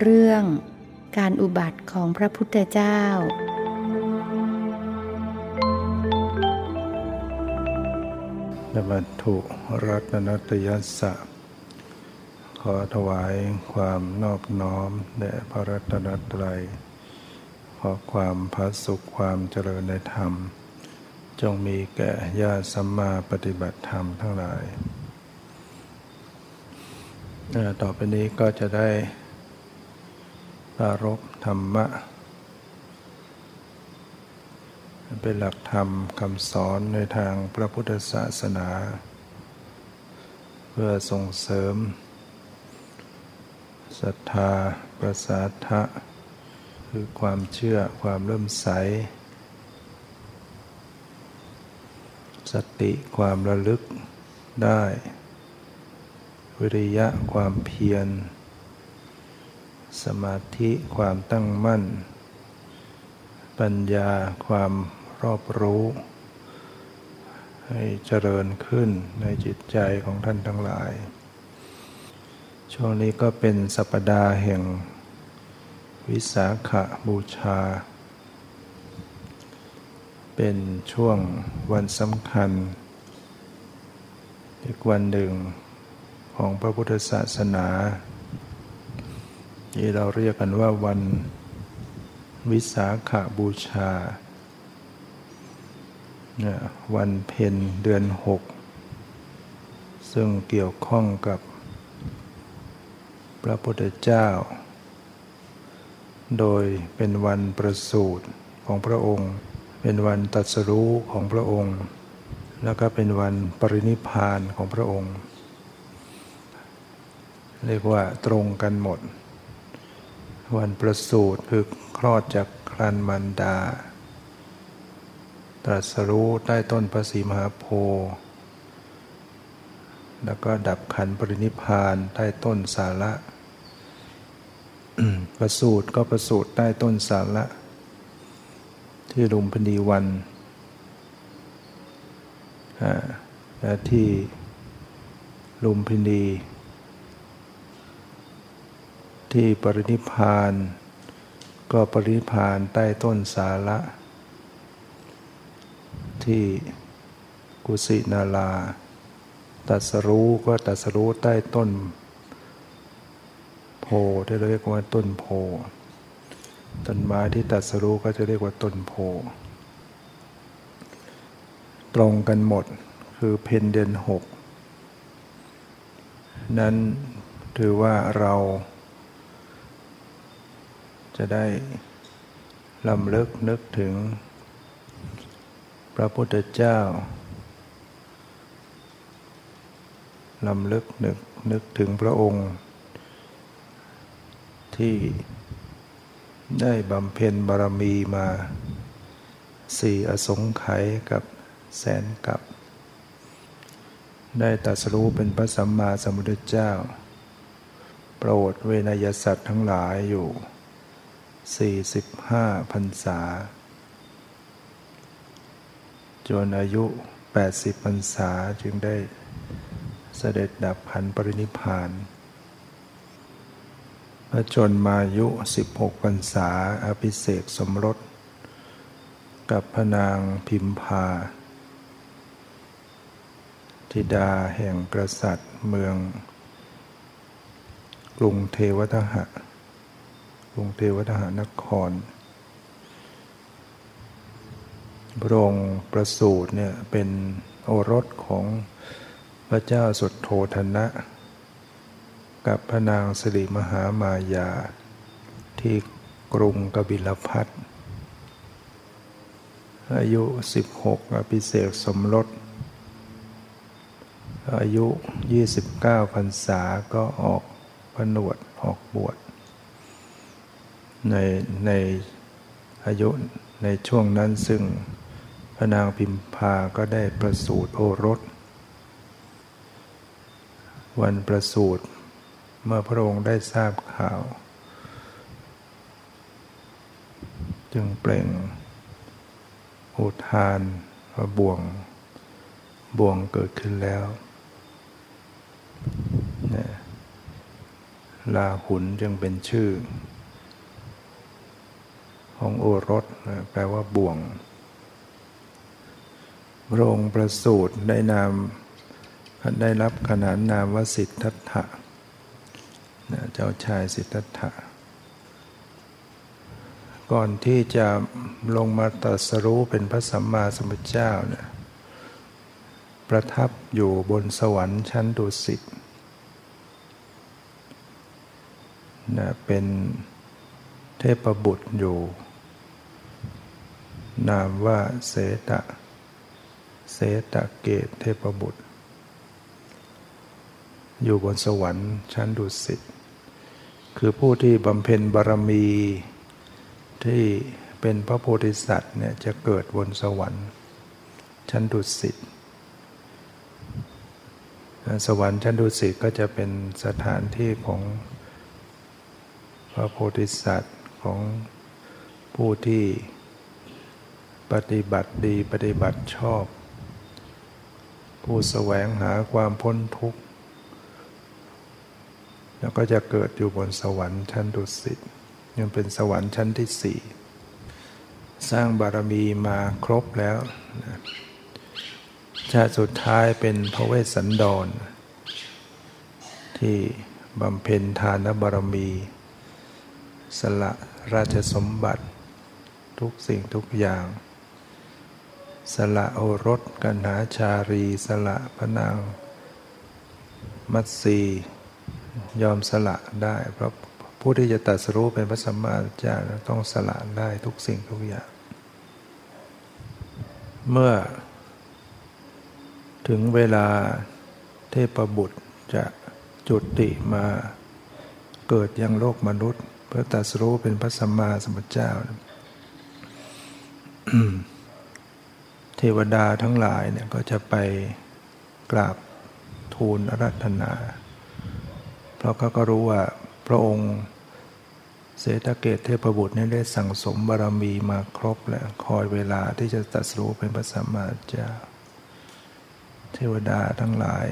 เรื่องการอุบัติของพระพุทธเจ้าวัตถุรัตนตยัสสะ ขอถวายความนอบน้อมแด่พระรัตนตรัย ขอความพระสุขความเจริญในธรรม จงมีแก่ญาติสัมมาปฏิบัติธรรมทั้งหลาย ต่อไปนี้ก็จะได้ ปารบธรรมะ เป็นหลักธรรมคำสอนในทางพระพุทธศาสนา เพื่อส่งเสริมศรัทธาประสาทะคือความเชื่อความเริ่มใส สติความระลึกได้ วิริยะความเพียร สมาธิความตั้งมั่น ปัญญาความรอบรู้ ให้เจริญขึ้นในจิตใจของท่านทั้งหลาย ช่วงนี้ก็เป็นสัปดาห์แห่งวิสาขบูชา เป็นช่วงวันสำคัญ อีกวันหนึ่งของพระพุทธศาสนา ที่เราเรียกกันว่าวันวิสาขาบูชา วันเพ็ญเดือนหก ซึ่งเกี่ยวข้องกับพระพุทธเจ้า โดยเป็นวันประสูติของพระองค์ เป็นวันตัดสรู้ของพระองค์ แล้วก็เป็นวันปรินิพานของพระองค์ เรียกว่าตรงกันหมด วันประสูติคือคลอดจากครันมันดา ตรัสรู้ใต้ต้นพระศรีมหาโพธิ์แล้วก็ดับขันปรินิพานใต้ต้นสาระประสูติก็ประสูติใต้ต้นสาระที่ลุมพินีวันและที่ลุมพินี ที่ปรินิพาน ก็ปรินิพานใต้ต้นสาระ ที่กุสินาลาตัสรู้ก็ตัสรู้ใต้ต้น โพที่เรียกว่าต้นโพต้นไม้ที่ตัสรู้ก็จะเรียกว่าต้นโพ ตรงกันหมดคือเพนเดนหก นั้นถือว่าเรา จะได้ลำลิกนึกถึง พระพุทธเจ้าลำลิกนึกนึกถึงพระองค์ ที่ได้บำเพ็ญบารมีมาสี่อสงไขยกับแสนกับ ได้ตัสรู้เป็นพระสัมมาสัมพุทธเจ้า โปรดเวนยสัตว์ทั้งหลายอยู่ 45พรรษา จนอายุ 80พรรษาจึงได้เสด็จดับขันปรินิพานพระจนมายุ 16พรรษา อภิเษกสมรส กับพระนางพิมพา ธิดาแห่งกษัตริย์เมือง กรุงเทวทหะ รุงเทวทหานคร พระองค์ประสูติเนี่ยเป็นโอรสของพระเจ้าสุดโทธนะ กับพระนางสิริมหามายา ที่กรุงกบิลพัทอายุ 16 อภิเษกสมรส อายุ 29พรรษาก็ออกผนวดออกบวช ในในอายุในช่วงนั้นซึ่งพระนางพิมพาก็ได้ประสูติโอรส วันประสูติเมื่อพระองค์ได้ทราบข่าว จึงเปล่งอุทานว่าบ่วงบ่วงเกิดขึ้นแล้วลาหุนจึงเป็นชื่อ ของโอรสแปลว่าบ่วงพระองค์ประสูติได้นามได้รับขนานนามว่าสิทธัตถะเจ้าชายสิทธัตถะ ก่อนที่จะลงมาตรัสรู้เป็นพระสัมมาสัมพุทธเจ้าเนี่ยประทับอยู่บนสวรรค์ชั้นดุสิตนะเป็นเทพบุตรอยู่ นามว่าเสตะ เสตะเกตเทพบุตร อยู่บนสวรรค์ชั้นดุสิต คือผู้ที่บำเพ็ญบารมีที่เป็นพระโพธิสัตว์เนี่ยจะเกิดบนสวรรค์ ชั้นดุสิตสวรรค์ชั้นดุสิตก็จะเป็นสถานที่ของพระโพธิสัตว์ของผู้ที่ ปฏิบัติดีปฏิบัติชอบ ผู้แสวงหาความพ้นทุกข์ แล้วก็จะเกิดอยู่บนสวรรค์ชั้นดุสิตยังเป็นสวรรค์ชั้นที่สี่สร้างบารมีมาครบแล้วชาติสุดท้ายเป็นพระเวสสันดร ที่บำเพ็ญทานบารมี สละราชสมบัติ ทุกสิ่งทุกอย่าง สละโอรสกันหาชารี สละพระนาง มัตสียอมสละได้ เพราะผู้ที่จะตัดสู้เป็นพระสัมมาสัมพุทธเจ้าต้องสละได้ทุกสิ่งทุกอย่าง เมื่อ ถึงเวลาเทพบุตรจะจุติมาเกิดยังโลกมนุษย์ เพื่อตัดสู้เป็นพระสัมมาสัมพุทธเจ้า เทวดาทั้งหลายเนี่ยก็จะไปกราบทูลอารัธนา เพราะเขาก็รู้ว่าพระองค์เสตเกตเทพบุตรนี่ได้สั่งสมบารมีมาครบแล้วคอยเวลาที่จะตัดสู้เป็นพระสัมมาเจ้า เทวดาทั้งหลาย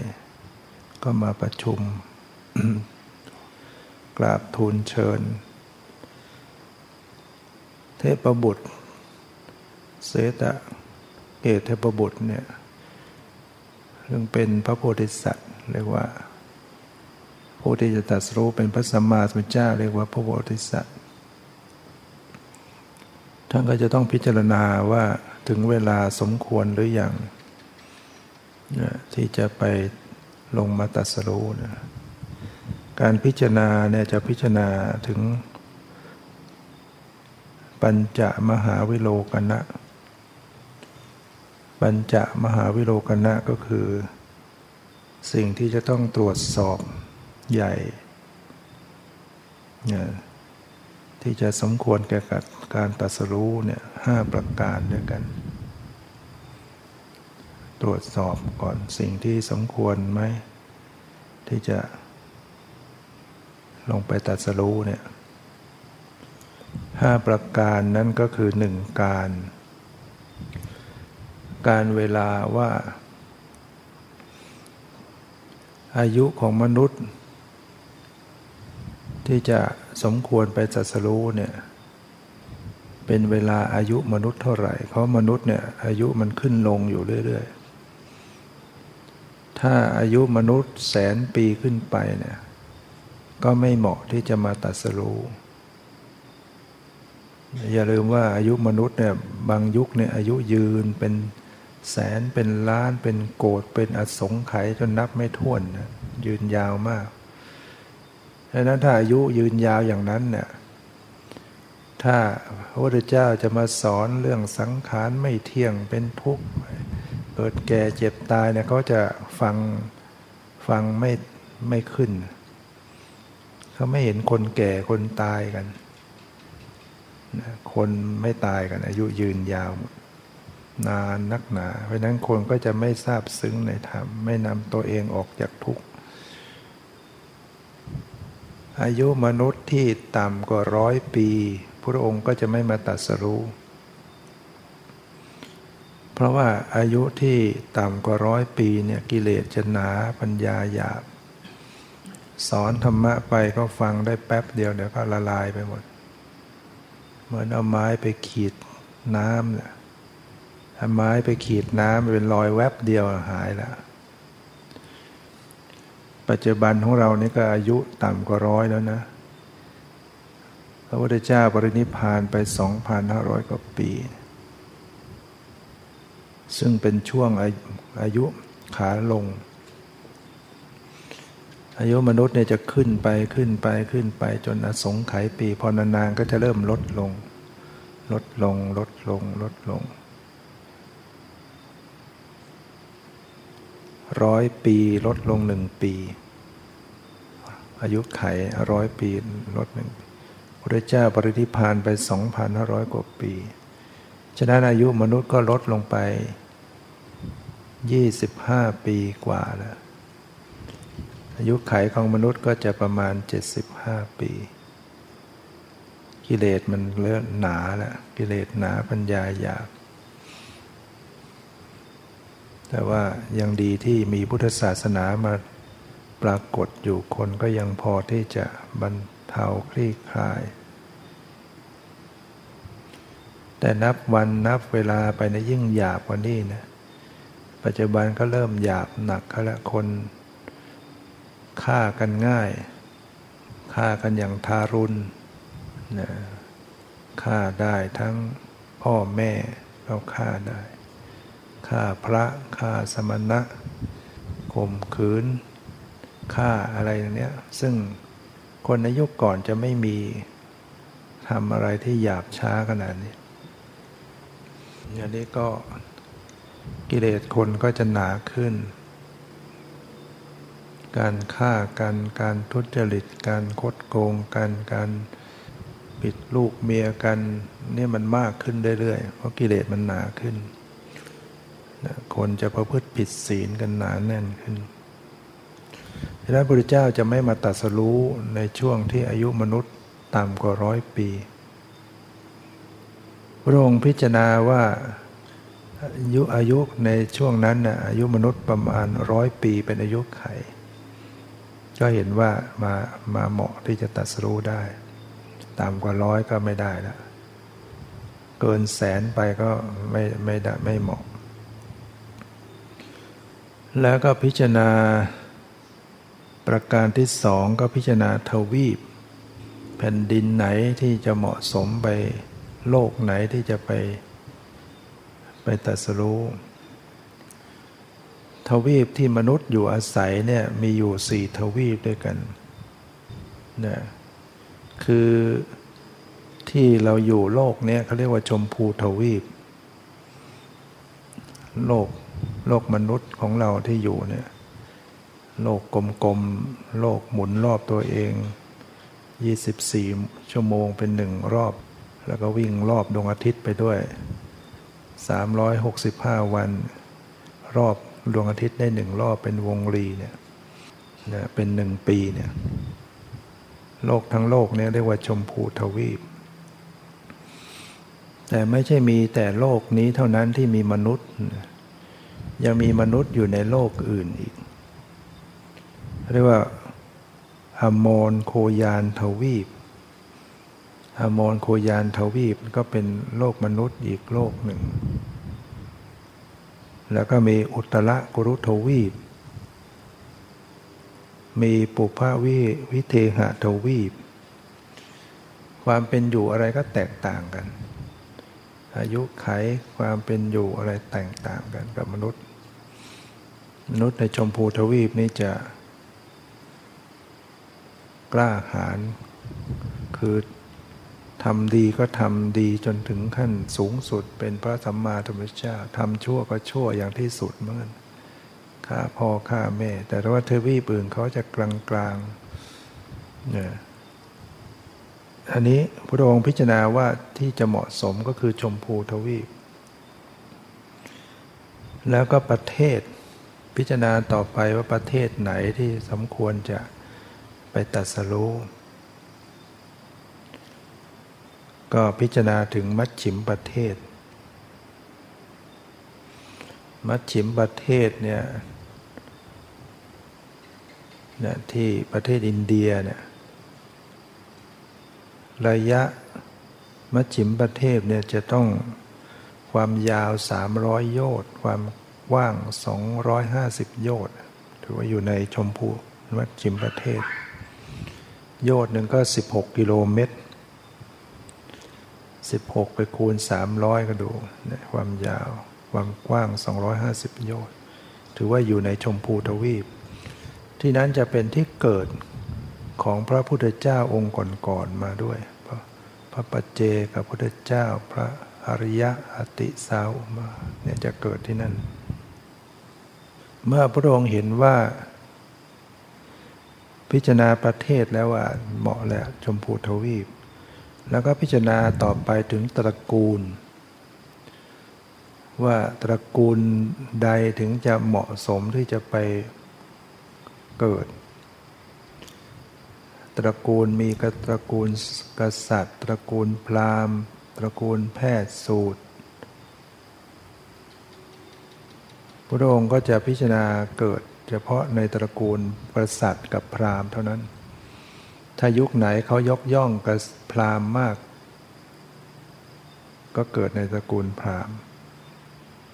ก็มาประชุม กราบทูลเชิญ เทพบุตรเสต เกตเทพบุตรเนี่ยซึ่งเป็นพระโพธิสัตว์เรียกว่าผู้ที่จะตัดสู้เป็นพระสัมมาสัมพุทธเจ้าเรียกว่าพระโพธิสัตว์ท่านก็จะต้องพิจารณาว่าถึงเวลาสมควรหรืออยังที่จะไปลงมาตัดสู้นะการพิจารณาเนี่ยจะพิจารณาถึงปัญจมหาวิโลกนะ ปัญจมหาวิโลกนะก็คือ สิ่งที่จะต้องตรวจสอบใหญ่ที่จะสมควรแก่การตัดสรู้เนี่ยห้าประการด้วยกัน ตรวจสอบก่อนสิ่งที่สมควรไหม ที่จะลงไปตัดสรู้เนี่ยห้าประการนั้นก็คือหนึ่งการ การเวลาว่า อายุของมนุษย์ ที่จะสมควรไปจัดสรู้เนี่ยเป็นเวลาอายุมนุษย์เท่าไหร่ เพราะมนุษย์เนี่ยอายุมันขึ้นลงอยู่เรื่อยๆ ถ้าอายุมนุษย์แสนปีขึ้นไปเนี่ยก็ไม่เหมาะที่จะมาตัดสรู้อย่าลืมว่าอายุมนุษย์เนี่ยบางยุคเนี่ยอายุยืนเป็น แสนเป็นล้านเป็นโกดเป็นอสงไขยจนนับไม่ถ้วนนะยืนยาวมากดังนั้นถ้าอายุยืนยาวอย่างนั้นเนี่ยถ้าพระพุทธเจ้าจะมาสอนเรื่องสังขารไม่เที่ยงเป็นทุกข์เกิดแก่เจ็บตายเนี่ยเขาจะฟังฟังไม่ไม่ขึ้น เขาไม่เห็นคนแก่คนตายกัน คนไม่ตายกันอายุยืนยาว นานนักหนา เพราะนั้นคนก็จะไม่ทราบซึ้งในธรรม ไม่นำตัวเองออกจากทุกข์ อายุมนุษย์ที่ต่ำกว่าร้อยปี พระองค์ก็จะไม่มาตัดสรู้ เพราะว่าอายุที่ต่ำกว่าร้อยปีเนี่ยกิเลสจะหนาปัญญาหยาบ สอนธรรมะไปก็ฟังได้แป๊บเดียวเดี๋ยวก็ละลายไปหมด เหมือนเอาไม้ไปขีดน้ำเนี่ย เอาไม้ไปขีดน้ำเป็นรอยแวบเดียวหายแล้วปัจจุบันของเรานี่ก็อายุต่ำกว่าร้อยแล้วนะพระพุทธเจ้าปรินิพานไป 2,500 กว่าปี ซึ่งเป็นช่วงอายุขาลง อายุมนุษย์เนี่ยจะขึ้นไปขึ้นไปขึ้นไปจนอสงไขยปี พอนานๆก็จะเริ่มลดลง ลดลงลดลงลดลง ร้อยปีลดลงหนึ่งปี อายุไขร้อยปีลดหนึ่งพระเจ้าปริธิพานไปสองพันห้าร้อยกว่าปี ฉะนั้นอายุมนุษย์ก็ลดลงไปยี่สิบห้าปีกว่าแล้ว อายุไขของมนุษย์ก็จะประมาณ 75 ปี กิเลสมันเลื่อนหนาแหละกิเลสหนาปัญญาหยาบ แต่ว่ายังดีที่มีพุทธศาสนามาปรากฏอยู่คนก็ยังพอที่จะบรรเทาคลี่คลาย แต่นับวันนับเวลาไปในยิ่งหยาบกว่านี้นะปัจจุบันก็เริ่มหยาบหนักแล้วคนฆ่ากันง่ายฆ่ากันอย่างทารุณนะฆ่าได้ทั้งพ่อแม่เราฆ่าได้ ฆ่าพระฆ่าสมณะข่มขืนฆ่าอะไรอย่างเนี้ยซึ่งคนในยุคก่อนจะไม่มีทำอะไรที่หยาบช้าขนาดนี้อันนี้ก็กิเลสคนก็จะหนาขึ้น การฆ่ากันการทุจริต การคดโกงกันการปิดลูกเมียกันนี่มันมากขึ้นเรื่อยๆ เพราะกิเลสมันหนาขึ้น คนจะประพฤติผิดศีลกันหนาแน่นขึ้นพระพุทธเจ้าจะไม่มาตัดสรู้ในช่วงที่อายุมนุษย์ต่ำกว่าร้อยปี พระองค์พิจารณาว่าอายุอายุในช่วงนั้นนะอายุมนุษย์ประมาณร้อยปีเป็นอายุไข ก็เห็นว่ามามาเหมาะที่จะตัดสู้ได้ ต่ำกว่าร้อยก็ไม่ได้แล้ว เกินแสนไปก็ไม่ไม่ได้ไม่เหมาะ แล้วก็พิจารณา ประการที่สองก็พิจารณาทวีป แผ่นดินไหนที่จะเหมาะสมไปโลกไหนที่จะไป ไปตัดสู้ทวีปที่มนุษย์อยู่อาศัยเนี่ยมีอยู่สี่ทวีปด้วยกันนะคือที่เราอยู่โลกเนี่ยเขาเรียกว่าชมพูทวีป โลก โลกมนุษย์ของเราที่อยู่เนี่ยโลกกลมๆ โลกหมุนรอบตัวเอง 24 ชั่วโมงเป็นหนึ่งรอบ แล้วก็วิ่งรอบดวงอาทิตย์ไปด้วย 365 วัน รอบดวงอาทิตย์ได้หนึ่งรอบเป็นวงรีเนี่ยนะเป็นหนึ่งปีเนี่ยโลกทั้งโลกเนี่ยเรียกว่าชมพูทวีป แต่ไม่ใช่มีแต่โลกนี้เท่านั้นที่มีมนุษย์ ยังมีมนุษย์อยู่ในโลกอื่นอีก เรียกว่าอโมนโคยานทวีปอโมนโคยานทวีปก็เป็นโลกมนุษย์อีกโลกหนึ่ง แล้วก็มีอุตระกุรุทวีป มีปุพาวิวิเทหะทวีป ความเป็นอยู่อะไรก็แตกต่างกัน อายุไขความเป็นอยู่อะไรแตกต่างกันกับมนุษย์ มนุษย์ในชมพูทวีปนี่จะ กล้าหาญคือทำดีก็ทำดีจนถึงขั้นสูงสุดเป็นพระสัมมาสัมพุทธเจ้าทำชั่วก็ชั่วอย่างที่สุดเหมือนฆ่าพ่อฆ่าแม่ แต่ว่าเทวีปืนเขาจะกลางกลางเนี่ยอันนี้พระองค์พิจารณาว่าที่จะเหมาะสมก็คือชมพูทวีป แล้วก็ประเทศ พิจารณาต่อไปว่าประเทศไหนที่สมควรจะไปตัดสรู้ก็พิจารณาถึงมัชชิมประเทศ มัชชิมประเทศเนี่ยเนี่ยที่ประเทศอินเดียเนี่ยระยะมัชชิมประเทศเนี่ยจะต้องความยาว 300 โยชน์ความ กว้าง 250 โยชน์ถือว่าอยู่ในชมพูมัชชิมประเทศ โยชน์หนึ่งก็ 16 กิโลเมตร 16 ไปคูณ 300 ก็ดูความยาว ความกว้าง 250 โยชน์ถือว่าอยู่ในชมพูทวีป ที่นั้นจะเป็นที่เกิดของพระพุทธเจ้าองค์ก่อนๆมาด้วย พระพระปัจเจกับพระพุทธเจ้าพระอริยะอติสาวมาเนี่ยจะเกิดที่นั่น เมื่อพระองค์เห็นว่า พิจารณาประเทศแล้วว่าเหมาะแล้วชมพูทวีป แล้วก็พิจารณาต่อไปถึงตระกูล ว่าตระกูลใดถึงจะเหมาะสมที่จะไปเกิด ตระกูลมีกตระกูลกษัตริย์ ตระกูลพราหมณ์ ตระกูลแพทย์สูตร พระองค์ก็จะพิจารณาเกิด เฉพาะในตระกูลกษัตริย์กับพราหมณ์เท่านั้น ถ้ายุคไหนเขายกย่องกับพราหมณ์มาก ก็เกิดในตระกูลพราหมณ์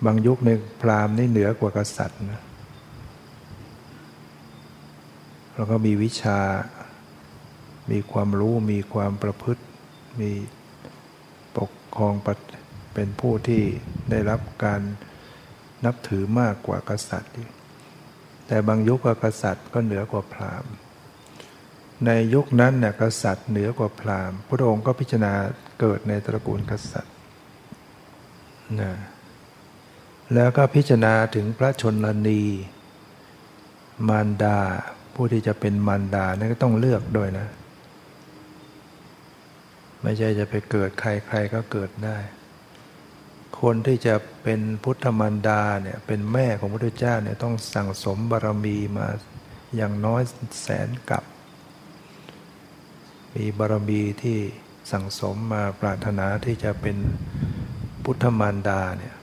บางยุคในพราหมณ์นี่เหนือกว่ากษัตริย์นะแล้วก็มีวิชา มีความรู้ มีความประพฤติ มีปกครองเป็นผู้ที่ได้รับการ นับถือมากกว่ากษัตริย์แต่บางยุคกษัตริย์ก็เหนือกว่าพราหมณ์ ในยุคนั้นเนี่ยกษัตริย์เหนือกว่าพราหมณ์ พระองค์ก็พิจารณาเกิดในตระกูลกษัตริย์นะแล้วก็พิจารณาถึงพระชนนี มารดา ผู้ที่จะเป็นมารดานี่ก็ต้องเลือกด้วยนะ ไม่ใช่จะไปเกิดใครใครก็เกิดได้ คนที่จะเป็นพุทธมารดาเนี่ยเป็นแม่ของพระพุทธเจ้าเนี่ยต้องสั่งสมบารมีมาอย่างน้อยแสนกับ มีบารมีที่สั่งสมมาปรารถนาที่จะเป็นพุทธมารดาเนี่ย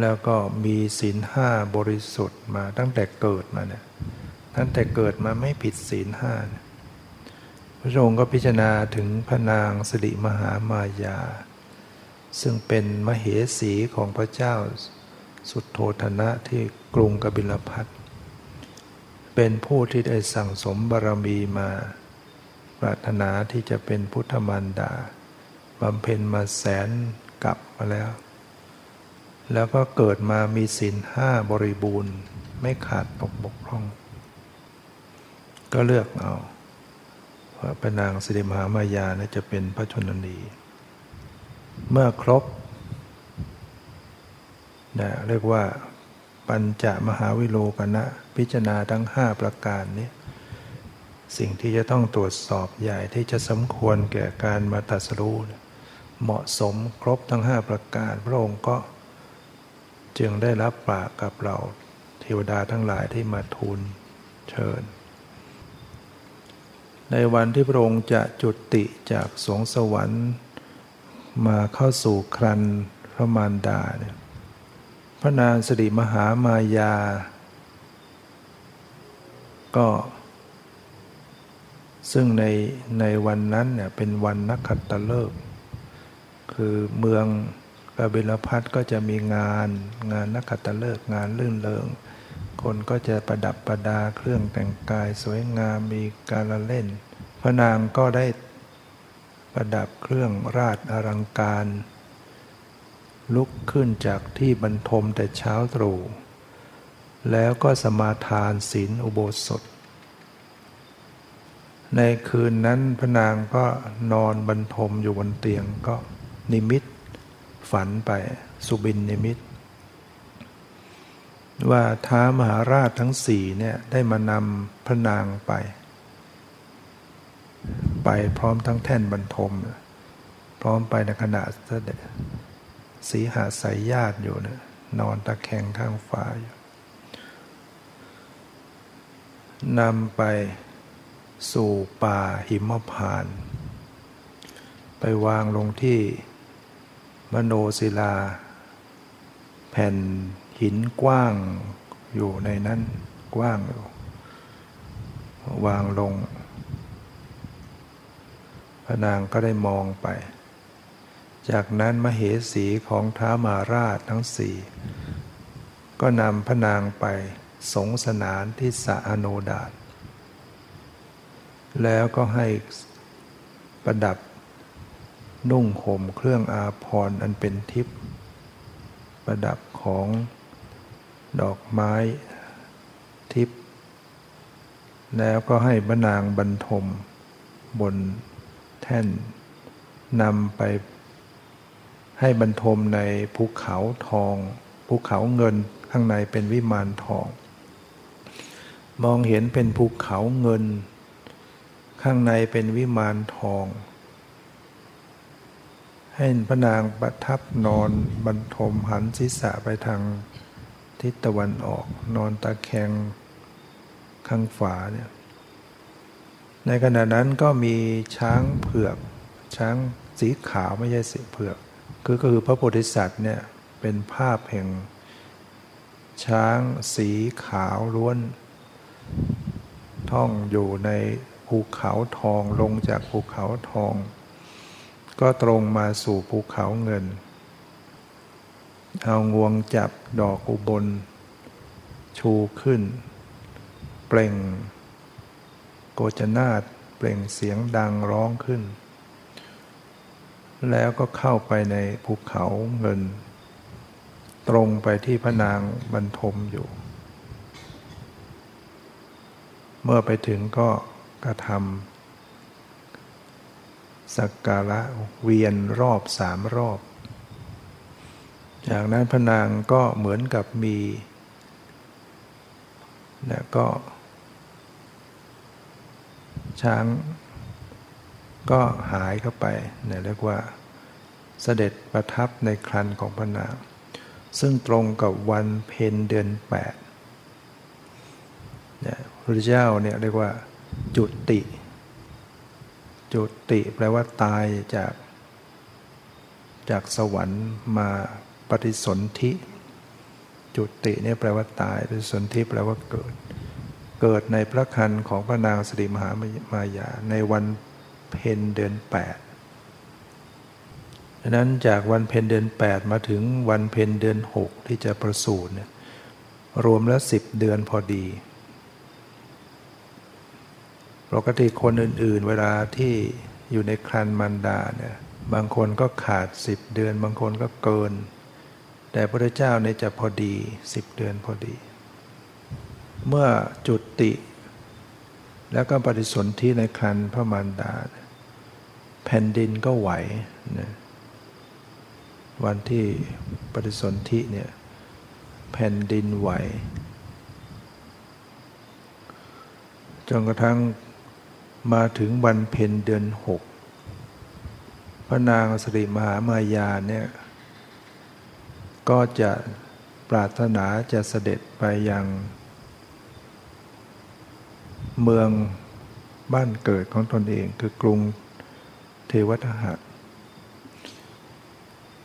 แล้วก็มีศีลห้าบริสุทธิ์มาตั้งแต่เกิดมาเนี่ยตั้งแต่เกิดมาไม่ผิดศีลห้าพระองค์ก็พิจารณาถึงพระนางสิริมหามายา ซึ่งเป็นมเหสีของพระเจ้าสุดโทธนะที่กรุงกบิลพัทเป็นผู้ที่ได้สั่งสมบารมีมา ปรารถนาที่จะเป็นพุทธมารดาบำเพ็ญมาแสนกับมาแล้ว แล้วก็เกิดมามีศีลห้าบริบูรณ์ ไม่ขาดตกบกพร่อง ก็เลือกเอาว่าพระนางสิริมหามายานะจะเป็นพระชนนี เมื่อครบนะเรียกว่าปัญจมหาวิโลกนะ พิจารณาทั้งห้าประการนี้สิ่งที่จะต้องตรวจสอบใหญ่ที่จะสมควรแก่การมาตัสรู้เหมาะสมครบทั้งห้าประการ พระองค์ก็จึงได้รับปากกับเราเทวดาทั้งหลายที่มาทูลเชิญ ในวันที่พระองค์จะจุติจากสวงสวรรค์ มาเข้าสู่ครันพระมารดาเนี่ยพระนางสิริมหามายา ก็ ซึ่งในในวันนั้นเนี่ยเป็นวันนักขัตฤกษ์คือเมืองกบิลพัทก็จะมีงานงานนักขัตฤกษ์งานลื่นเริงคนก็จะประดับประดาเครื่องแต่งกายสวยงามมีการละเล่น พระนางก็ได้ ประดับเครื่องราชอลังการ ลุกขึ้นจากที่บรรทมแต่เช้าตรู่แล้วก็สมาทานศีลอุโบสถ ในคืนนั้นพระนางก็นอนบรรทมอยู่บนเตียงก็นิมิต ฝันไปสุบินนิมิต ว่าท้ามหาราชทั้งสี่เนี่ยได้มานำพระนางไป ไปพร้อมทั้งแท่นบรรทม พร้อมไปในขณะเสด็จสีหาสายญาติอยู่นะนอนตะแคงข้างฟ้าอยู่นำไปสู่ป่าหิมพาน ไปวางลงที่มโนศิลา แผ่นหินกว้างอยู่ในนั้นกว้างอยู่ วางลง พระนางก็ได้มองไป จากนั้นมเหสีของท้ามาราชทั้งสี่ก็นำพระนางไปสงสนานที่สะอโนดาตแล้วก็ให้ประดับนุ่งห่มเครื่องอาภรณ์อันเป็นทิพย์ประดับของดอกไม้ทิพย์แล้วก็ให้บนางบรรทมบน แท่นนำไปให้บรรทมในภูเขาทอง ภูเขาเงินข้างในเป็นวิมานทอง มองเห็นเป็นภูเขาเงิน ข้างในเป็นวิมานทอง ให้พระนางประทับนอนบรรทมหันศีรษะไปทางทิศตะวันออก นอนตะแคงข้างฝาเนี่ย ในขณะนั้นก็มีช้างเผือกช้างสีขาวไม่ใช่สีเผือกคือก็คือพระโพธิสัตว์เนี่ยเป็นภาพแห่ง ช้างสีขาวล้วน ท่องอยู่ในภูเขาทองลงจากภูเขาทอง ก็ตรงมาสู่ภูเขาเงิน เอางวงจับดอกอุบล ชูขึ้น เปล่ง โกจนาตเปล่งเสียงดังร้องขึ้น แล้วก็เข้าไปในภูเขาเงิน ตรงไปที่พระนางบรรทมอยู่ เมื่อไปถึงก็กระทำสักการะเวียนรอบสามรอบ จากนั้นพระนางก็เหมือนกับมี แล้วก็ ช้าง ก็หายเข้าไปเนี่ยเรียกว่าเสด็จประทับในครันของพระนางซึ่งตรงกับวันเพ็ญเดือนแปดเนี่ยพระเจ้าเนี่ยเรียกว่า จุติ จุติแปลว่าตายจาก จากสวรรค์มาปฏิสนธิ จุติเนี่ยแปลว่าตายปฏิสนธิแปลว่าเกิด เกิดในพระคันของพระนางสิริมหามายาในวันเพ็ญเดือนแปดดังนั้นจากวันเพ็ญเดือนแปดมาถึงวันเพ็ญเดือนหกที่จะประสูติเนี่ยรวมแล้วสิบเดือนพอดี ปกติคนอื่นๆ เวลาที่อยู่ในครันมันดาเนี่ยบางคนก็ขาดสิบเดือน บางคนก็เกิน แต่พระเจ้าเนี่ยจะพอดีสิบเดือนพอดี เมื่อจุติ แล้วก็ปฏิสนธิในครันพระมารดา แผ่นดินก็ไหวนะวันที่ปฏิสนธิเนี่ยแผ่นดินไหว จนกระทั่งมาถึงวันเพ็ญเดือนหกพระนางสริมหามายาเนี่ยก็จะปรารถนาจะเสด็จไปยัง เมืองบ้านเกิดของตนเองคือกรุงเทวทหะ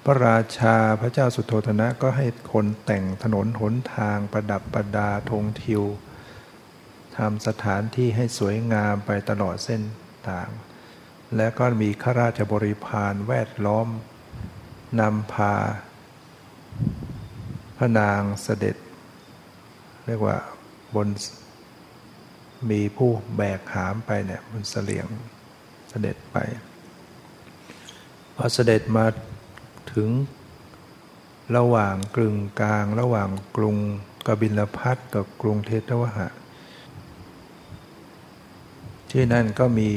พระราชาพระเจ้าสุโธธนะก็ให้คนแต่งถนนหนทางประดับประดาธงทิวทำสถานที่ให้สวยงามไปตลอดเส้นทาง และก็มีข้าราชบริพารแวดล้อมนำพา พระนางเสด็จ เรียกว่าบน มีผู้แบกหามไปเนี่ยบนเสลียงเสด็จไป พอเสด็จมาถึงระหว่างกลึงกลาง ระหว่างกรุงกบิลพัทกับกรุงเทตวหะ ที่นั่นก็มี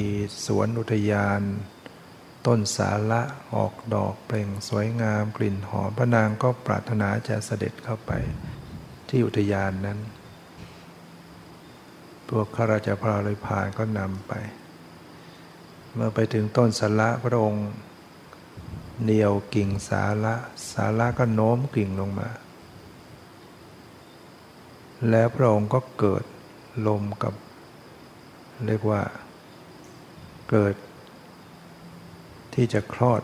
สวนอุทยาน ต้นสาละออกดอกเปล่งสวยงามกลิ่นหอมพระนางก็ปรารถนาจะเสด็จเข้าไปที่อุทยานนั้น พวกข้าราชพาเลยพานก็นำไป เมื่อไปถึงต้นสาระพระองค์เหนียวกิ่งสาระสาระก็โน้มกิ่งลงมา แล้วพระองค์ก็เกิดลมกับ เรียกว่า เกิด ที่จะคลอด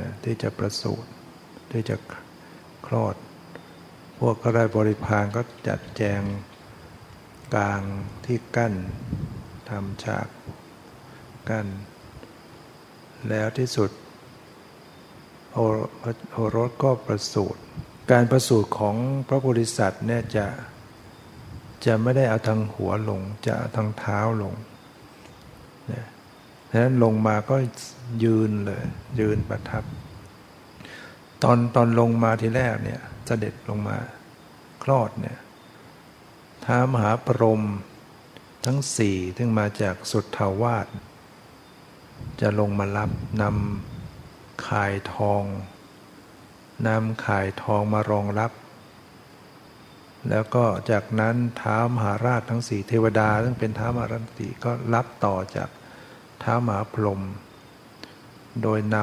นะที่จะประสูติที่จะคลอด พวกก็ได้บริพารก็จัดแจง กลางที่กั้นทำฉากกั้น แล้วที่สุดโอรสก็ประสูติการประสูติของพระโพธิสัตว์เนี่ยจะจะไม่ได้เอาทางหัวลง จะเอาทางเท้าลงเนี่ยดังนั้นลงมาก็ยืนเลย ยืนประทับ ตอนตอนลงมาทีแรกเนี่ยเสด็จลงมาคลอดเนี่ย ท้ามหาปรมทั้งสี่ที่มาจากสุดทาวาสจะลงมารับนำข่ายทองนำข่ายทองมารองรับ แล้วก็จากนั้นท้ามหาราชทั้งสี่เทวดา ซึ่งเป็นท้ามหาราชสีก็รับต่อจากท้ามหาพรหมโดยน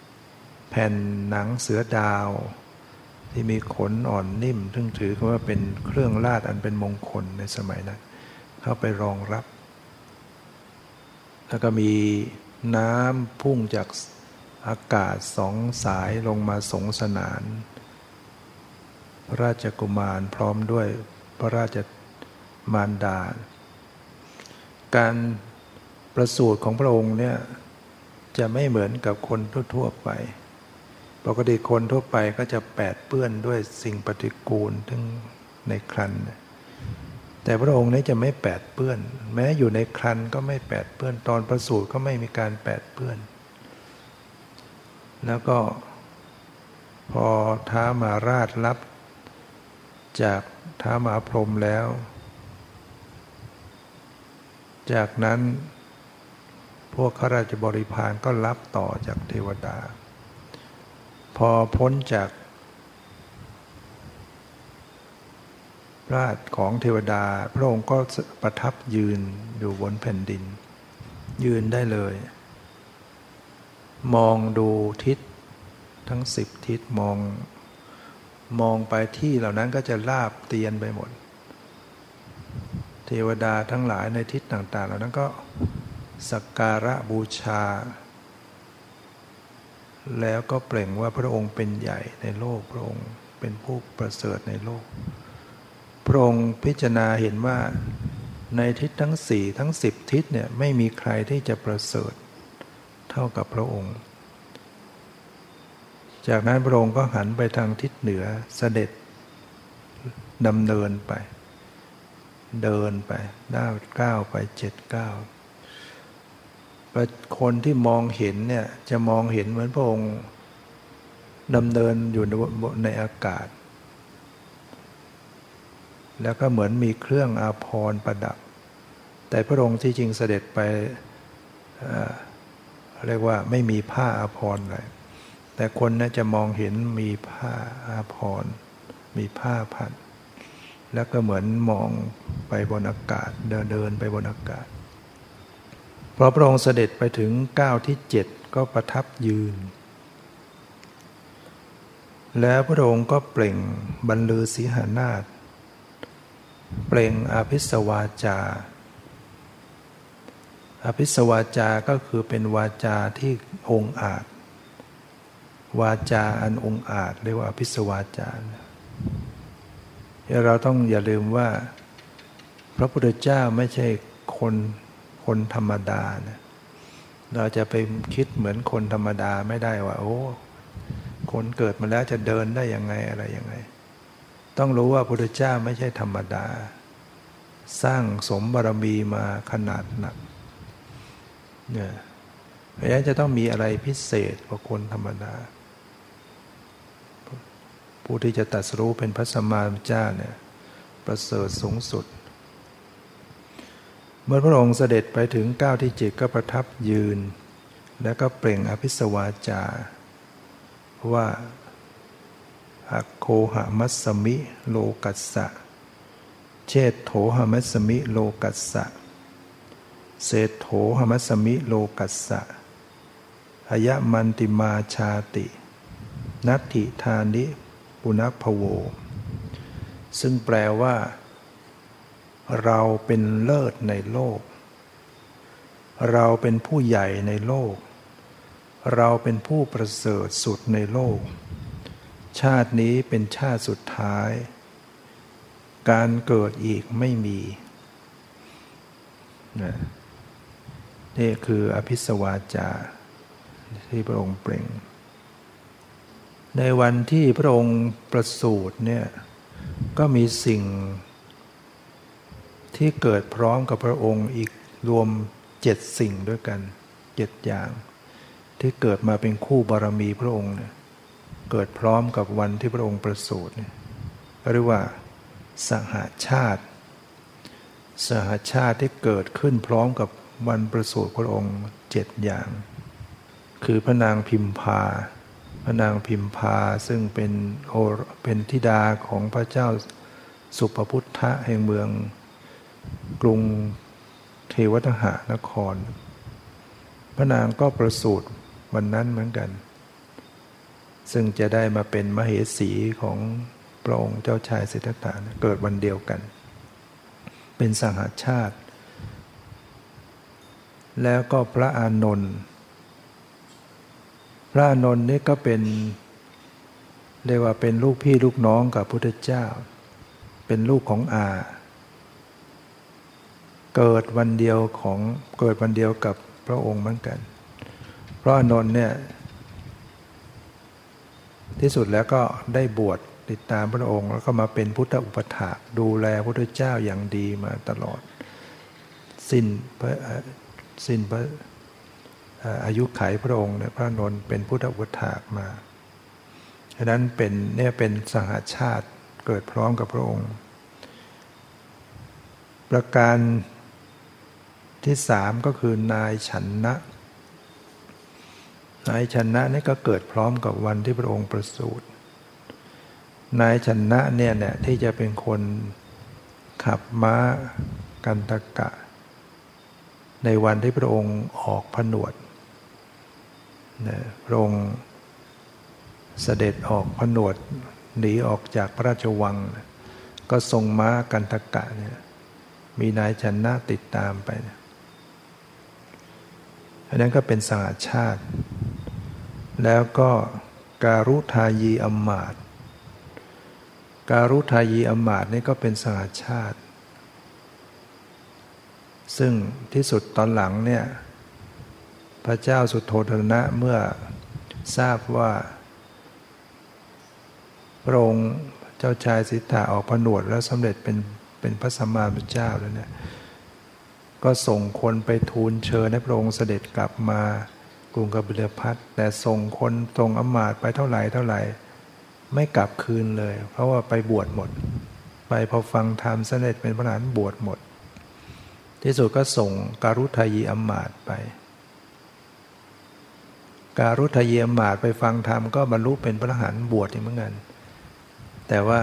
ำแผ่นหนังเสือดาว ที่มีขนอ่อนนิ่มซึ่งถือว่าเป็นเครื่องราชอันเป็นมงคลในสมัยนั้น เข้าไปรองรับ แล้วก็มีน้ำพุ่งจากอากาศสองสายลงมาสงสนาน พระราชกุมารพร้อมด้วยพระราชมารดา การประสูติของพระองค์เนี่ยจะไม่เหมือนกับคนทั่วๆไป ปกติคนทั่วไปก็จะแปดเปื้อนด้วยสิ่งปฏิกูลทั้งในครัน แต่พระองค์นี้จะไม่แปดเปื้อน แม้อยู่ในครันก็ไม่แปดเปื้อน ตอนประสูติก็ไม่มีการแปดเปื้อน แล้วก็พอท้ามาราชรับ จากท้ามาพรมแล้ว จากนั้นพวกข้าราชบริพารก็รับต่อจากเทวดา พอพ้นจากราชของเทวดา พระองค์ก็ประทับยืนอยู่บนแผ่นดิน ยืนได้เลย มองดูทิศทั้งสิบทิศมองมองไปที่เหล่านั้นก็จะลาบเตียนไปหมด เทวดาทั้งหลายในทิศต่าง ๆ เหล่านั้นก็สักการะบูชา แล้วก็เปล่งว่าพระองค์เป็นใหญ่ในโลกพระองค์เป็นผู้ประเสริฐในโลก พระองค์พิจารณาเห็นว่าในทิศทั้งสี่ทั้งสิบทิศเนี่ยไม่มีใครที่จะประเสริฐเท่ากับพระองค์ จากนั้นพระองค์ก็หันไปทางทิศเหนือเสด็จดำเนินไป เดินไปด้าวก้าวไปเจ็ดก้าว คนที่มองเห็นเนี่ยจะมองเห็นเหมือนพระองค์ดำเนินอยู่ในอากาศ แล้วก็เหมือนมีเครื่องอาภรณ์ประดับ แต่พระองค์ที่จริงเสด็จไปเรียกว่าไม่มีผ้าอาภรณ์เลยแต่คนน่จะมองเห็นมีผ้าอาภรณ์มีผ้าพันแล้วก็เหมือนมองไปบนอากาศเดินเดินไปบนอากาศ พอพระองค์เสด็จไปถึงก้าวที่เจ็ดก็ประทับยืน แล้วพระองค์ก็เปล่งบรรลือสีหานาฏเปล่งอภิสวาจา อภิสวาจาก็คือเป็นวาจาที่องอาจ วาจาอันองอาจเรียกว่าอภิสวาจาเราต้องอย่าลืมว่า พระพุทธเจ้าไม่ใช่คน คนธรรมดานะเราจะไปคิดเหมือนคนธรรมดาไม่ได้ว่า โอ้คนเกิดมาแล้วจะเดินได้ยังไงอะไรยังไง ต้องรู้ว่าพระพุทธเจ้าไม่ใช่ธรรมดา สร้างสมบารมีมาขนาดหนักเนี่ยเพราะฉะนั้นจะต้องมีอะไรพิเศษกว่าคนธรรมดา ผู้ที่จะตัดสู้เป็นพระสัมมาสัมพุทธเจ้าเนี่ยประเสริฐสูงสุด เมื่อพระองค์เสด็จไปถึงก้าวที่เจ็ดก็ประทับยืน แล้วก็เปล่งอภิสวาจา ว่าอโคหามัสมิโลกัสสะ เชตโถหามัสมิโลกัสสะ เศธโถหมัสมิโลกัสสะอายะมันติมาชาติ นัตถิธานิปุณพโว ซึ่งแปลว่า เราเป็นเลิศในโลก เราเป็นผู้ใหญ่ในโลก เราเป็นผู้ประเสริฐสุดในโลก ชาตินี้เป็นชาติสุดท้าย การเกิดอีกไม่มีนี่คืออภิสวาจาที่พระองค์เปล่ง ในวันที่พระองค์ประสูติเนี่ยก็มีสิ่ง ที่เกิดพร้อมกับพระองค์อีกรวมเจ็ดสิ่งด้วยกันเจ็ดอย่าง ที่เกิดมาเป็นคู่บารมีพระองค์เนี่ยเกิดพร้อมกับวันที่พระองค์ประสูติเนี่ยเรียกว่า สหาชาติ สหาชาติที่เกิดขึ้นพร้อมกับวันประสูติพระองค์เจ็ดอย่าง คือพระนางพิมพา พระนางพิมพาซึ่งเป็นโอเป็นธิดาของพระเจ้าสุปพุทธะแห่งเมือง กรุงเทวทหานคร พระนางก็ประสูติวันนั้นเหมือนกัน ซึ่งจะได้มาเป็นมเหสีของพระองค์เจ้าชายสิทธัตถะเกิดวันเดียวกัน เป็นสหาชาติ แล้วก็พระอานนท์พระอานนท์นี่ก็เป็นเรียกว่าเป็นลูกพี่ลูกน้องกับพุทธเจ้า เป็นลูกของอา เกิดวันเดียวของเกิดวันเดียวกับพระองค์เหมือนกัน เพราะอนนท์เนี่ยที่สุดแล้วก็ได้บวชติดตามพระองค์ แล้วก็มาเป็นพุทธอุปถาดูแลพระพุทธเจ้าอย่างดีมาตลอด สิ้นพระสิ้นพระอายุไขพระองค์เนี่ยพระนนท์เป็นพุทธอุปถากมาฉะนั้นเป็นเนี่ยเป็นสหาชาติเกิดพร้อมกับพระองค์ ประการ ที่สามก็คือนายฉันนะ นายฉันนะนี่ก็เกิดพร้อมกับวันที่พระองค์ประสูตินายฉันนะเนี่ยเนี่ยที่จะเป็นคนขับม้ากันตะกะ ในวันที่พระองค์ออกผนวดนะพระองค์เสด็จออกผนวดหนีออกจากพระราชวัง ก็ทรงม้ากันตะกะเนี่ยมีนายชนะติดตามไปนะ อันนั้นก็เป็นสหาชาติ แล้วก็การุทายีอมมาตการุทายีอมมาตนี่ก็เป็นสหาชาติ ซึ่งที่สุดตอนหลังเนี่ยพระเจ้าสุโธธนะเมื่อทราบว่าพระองค์เจ้าชายสิทธาออกผนวดแล้วสำเร็จเป็นเป็นพระสัมมาสัมพุทธเจ้าแล้วเนี่ย ก็ส่งคนไปทูลเชิญให้พระองค์เสด็จกลับมากรุงกบิลพัทแต่ส่งคนทรงอมาตไปเท่าไหร่เท่าไหร่ ไม่กลับคืนเลย เพราะว่าไปบวชหมด ไปพอฟังธรรมเสด็จเป็นพระนานบวชหมด ที่สุดก็ส่งการุทายีอมาตไป การุทายีอมาตไปฟังธรรมก็บรรลุเป็นพระหันบวชเหมือนกันแต่ว่า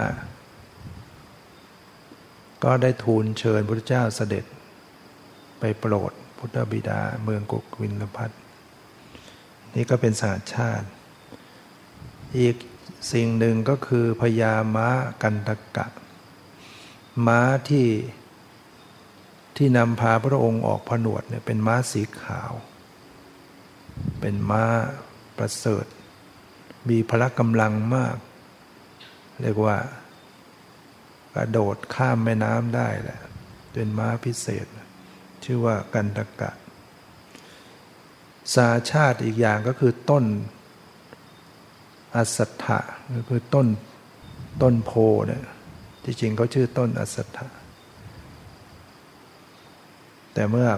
ก็ได้ทูลเชิญพระเจ้าเสด็จ ไปโปรดพุทธบิดาเมืองกุกวินลพัทนี่ก็เป็นศาสตร์ชาติ อีกสิ่งหนึ่งก็คือพญาม้ากันตกะ ม้าที่ที่นำพาพระองค์ออกผนวดเนี่ยเป็นม้าสีขาว เป็นม้าประเสริฐ มีพละกำลังมาก เรียกว่ากระโดดข้ามแม่น้ำได้แหละเป็นม้าพิเศษ ชื่อว่ากันตกะ สาชาติอีกอย่างก็คือต้นอัสถะก็คือต้นต้นโพเนี่ยที่จริงเขาชื่อต้นอัสถะ แต่เมื่อ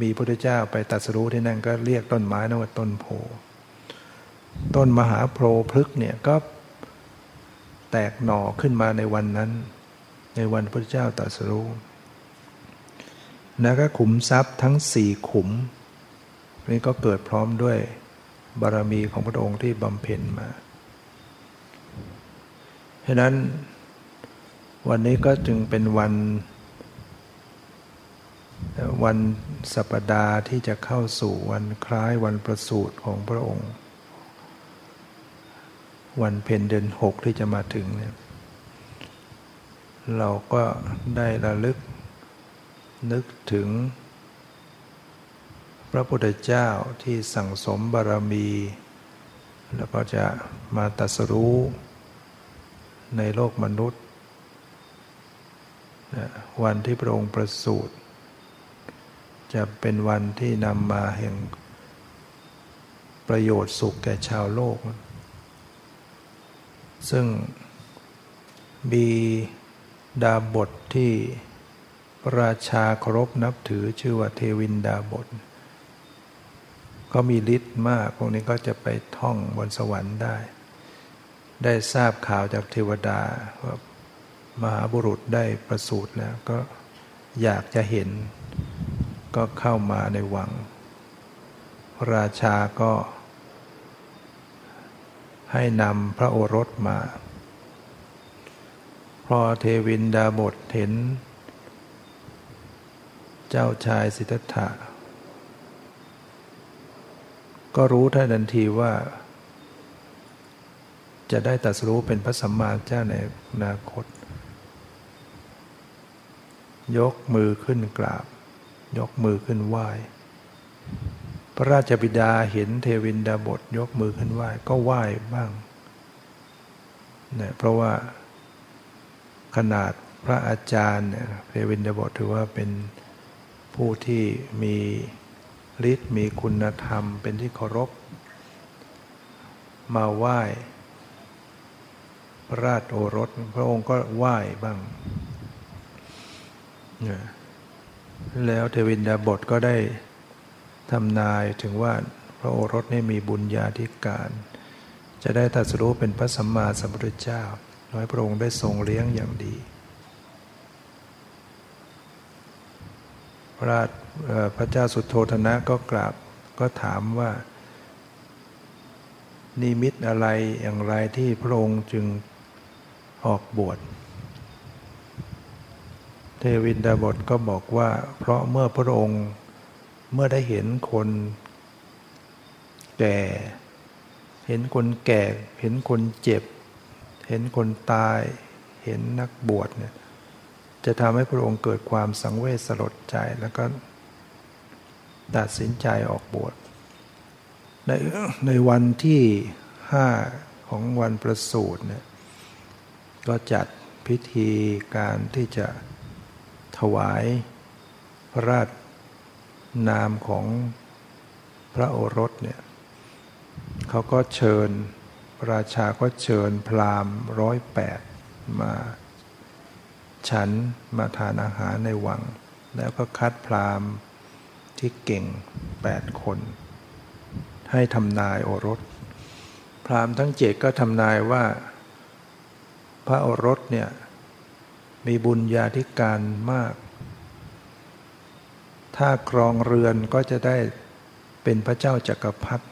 มีพระพุทธเจ้าไปตัดสรู้ที่นั่นก็เรียกต้นไม้นั่นว่าต้นโพ ต้นมหาโพพฤกเนี่ยก็แตกหน่อขึ้นมาในวันนั้น ในวันพระพุทธเจ้าตัดสรู้ แล้วก็ขุมทรัพย์ทั้งสี่ขุม นี่ก็เกิดพร้อมด้วยบารมีของพระองค์ที่บำเพ็ญมาฉะนั้นวันนี้ก็จึงเป็นวันวันสัปดาห์ที่จะเข้าสู่วันคล้ายวันประสูติของพระองค์ วันเพ็ญเดือนหกที่จะมาถึงเนี่ยเราก็ได้ระลึก นึกถึง พระพุทธเจ้าที่สั่งสมบารมี แล้วก็จะมาตัสรู้ในโลกมนุษย์ วันที่พระองค์ประสูติจะเป็นวันที่นำมาแห่งประโยชน์สุขแก่ชาวโลก ซึ่งมีดาบทที่ ราชาเคารพนับถือชื่อว่าเทวินดาบทก็มีฤทธิ์มาก พวกนี้ก็จะไปท่องบนสวรรค์ได้ ได้ทราบข่าวจากเทวดาว่ามหาบุรุษได้ประสูติแล้ว ก็อยากจะเห็น ก็เข้ามาในวัง ราชาก็ ให้นำพระโอรสมา พอเทวินดาบทเห็น เจ้าชายสิทธัตถะ ก็รู้ทันทีว่า จะได้ตัดสู้เป็นพระสัมมาเจ้าในอนาคต ยกมือขึ้นกราบ ยกมือขึ้นไหว้ พระราชบิดาเห็นเทวินดาบทยกมือขึ้นไหว้ ก็ไหว้บ้างเนี่ยเพราะว่าขนาดพระอาจารย์เนี่ยเทวินดาบทถือว่าเป็น ผู้ที่มีฤทธิ์มีคุณธรรมเป็นที่เคารพ มาไหว้พระราชโอรส พระองค์ก็ไหว้บ้างเนี่ยแล้วเทวินดาบทก็ได้ทำนายถึงว่าพระโอรสนี่มีบุญญาธิการ จะได้ตัดสู้เป็นพระสัมมาสัมพุทธเจ้าน้อยพระองค์ได้ทรงเลี้ยงอย่างดี พระพระเจ้าสุโธธนะก็กราบก็ถามว่า นิมิตอะไรอย่างไรที่พระองค์จึงออกบวชเทวินดาบทก็บอกว่า เพราะเมื่อพระองค์เมื่อได้เห็นคนแก่ เห็นคนแก่ เห็นคนเจ็บ เห็นคนตาย เห็นนักบวชเนี่ย จะทำให้พระองค์เกิดความสังเวชสลดใจแล้วก็ตัดสินใจออกบวชในในวันที่ห้าของวันประสูติเนี่ยก็จัดพิธีการที่จะถวายพระราชนามของพระโอรสเนี่ยเขาก็เชิญราชาก็เชิญพราหมณ์ร้อยแปดมา ฉันมาทานอาหารในวัง แล้วก็คัดพราหมณ์ที่เก่งแปดคน ให้ทำนายโอรส พราหมณ์ทั้งเจ็ดก็ทำนายว่า พระโอรสเนี่ยมีบุญญาธิการมาก ถ้าครองเรือนก็จะได้เป็นพระเจ้าจักรพรรดิ